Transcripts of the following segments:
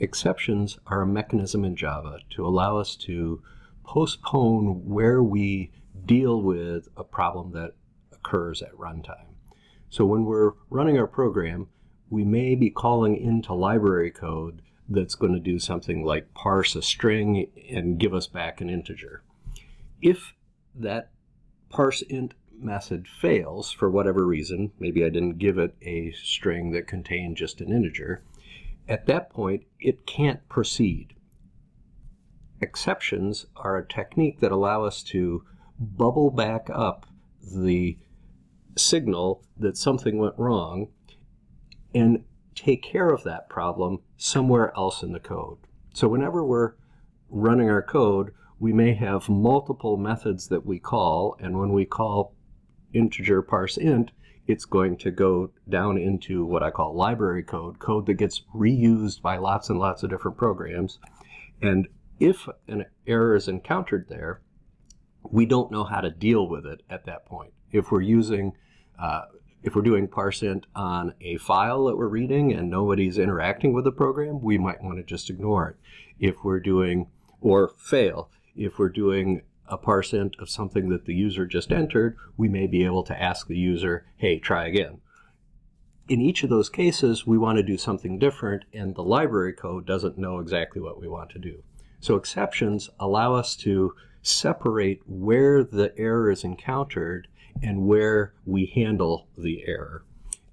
Exceptions are a mechanism in Java to allow us to postpone where we deal with a problem that occurs at runtime. So when we're running our program, we may be calling into library code that's going to do something like parse a string and give us back an integer. If that parse int method fails for whatever reason, maybe I didn't give it a string that contained just an integer, at that point, it can't proceed. Exceptions are a technique that allow us to bubble back up the signal that something went wrong and take care of that problem somewhere else in the code. So whenever we're running our code, we may have multiple methods that we call, and when we call integer parse int, it's going to go down into what I call library code, code that gets reused by lots and lots of different programs. And if an error is encountered there, we don't know how to deal with it at that point. If we're using, uh, if we're doing parseint on a file that we're reading and nobody's interacting with the program, we might want to just ignore it. If we're doing, or fail, if we're doing a parse parseint of something that the user just entered, we may be able to ask the user, hey, try again. In each of those cases, we want to do something different, and the library code doesn't know exactly what we want to do. So exceptions allow us to separate where the error is encountered and where we handle the error.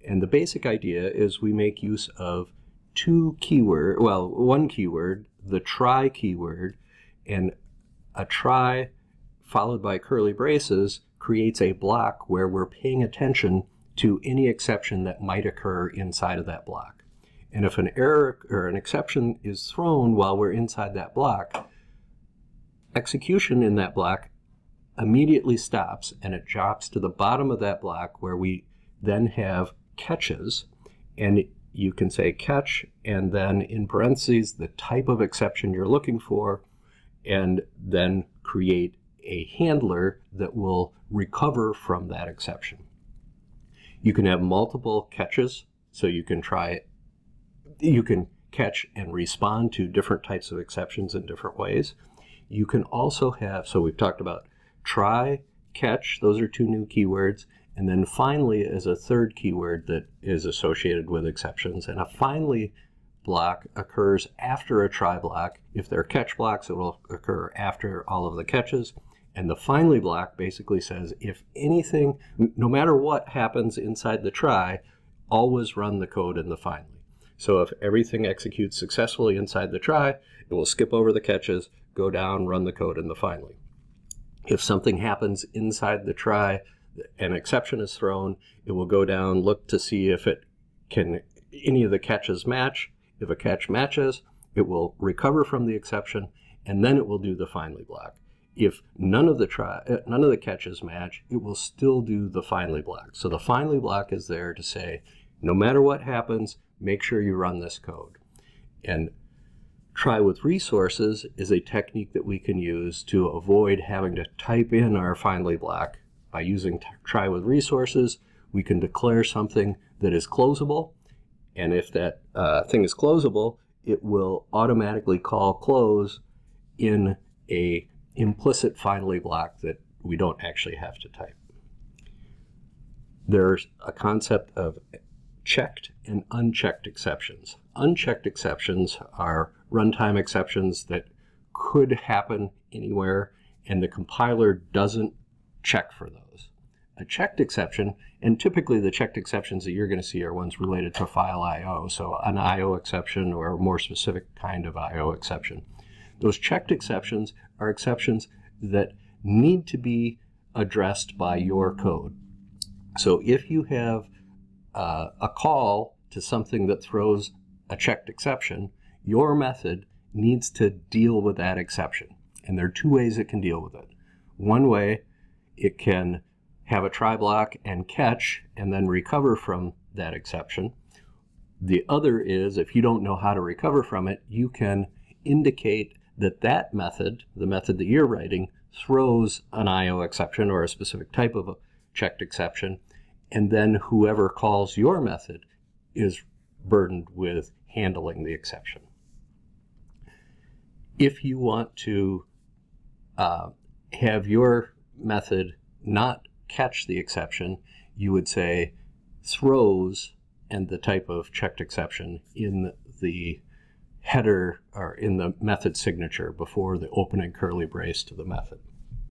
And the basic idea is we make use of two keyword, well, one keyword, the try keyword, and a try followed by curly braces creates a block where we're paying attention to any exception that might occur inside of that block. And if an error or an exception is thrown while we're inside that block, execution in that block immediately stops and it drops to the bottom of that block where we then have catches and you can say catch and then in parentheses the type of exception you're looking for and then create a handler that will recover from that exception. You can have multiple catches, so you can try, you can catch and respond to different types of exceptions in different ways. You can also have, so we've talked about try, catch, those are two new keywords, and then finally is a third keyword that is associated with exceptions. And a finally block occurs after a try block. If there are catch blocks, it will occur after all of the catches. And the finally block basically says if anything, no matter what happens inside the try, always run the code in the finally. So if everything executes successfully inside the try, it will skip over the catches, go down, run the code in the finally. If something happens inside the try, an exception is thrown, it will go down, look to see if it can any of the catches match. If a catch matches, it will recover from the exception, and then it will do the finally block if none of the try, uh, none of the catches match, it will still do the finally block. So the finally block is there to say, no matter what happens, make sure you run this code. And try with resources is a technique that we can use to avoid having to type in our finally block. By using try with resources, we can declare something that is closable. And if that uh, thing is closable, it will automatically call close in a implicit finally block that we don't actually have to type. There's a concept of checked and unchecked exceptions. Unchecked exceptions are runtime exceptions that could happen anywhere, and the compiler doesn't check for those. A checked exception, and typically the checked exceptions that you're going to see are ones related to file I.O., so an I.O. exception or a more specific kind of I.O. exception. Those checked exceptions are exceptions that need to be addressed by your code. So if you have uh, a call to something that throws a checked exception, your method needs to deal with that exception. And there are two ways it can deal with it. One way, it can have a try block and catch and then recover from that exception. The other is if you don't know how to recover from it, you can indicate that that method, the method that you're writing, throws an IO exception or a specific type of a checked exception, and then whoever calls your method is burdened with handling the exception. if you want to uh, have your method not catch the exception, you would say throws and the type of checked exception in the header or in the method signature before the opening curly brace to the method.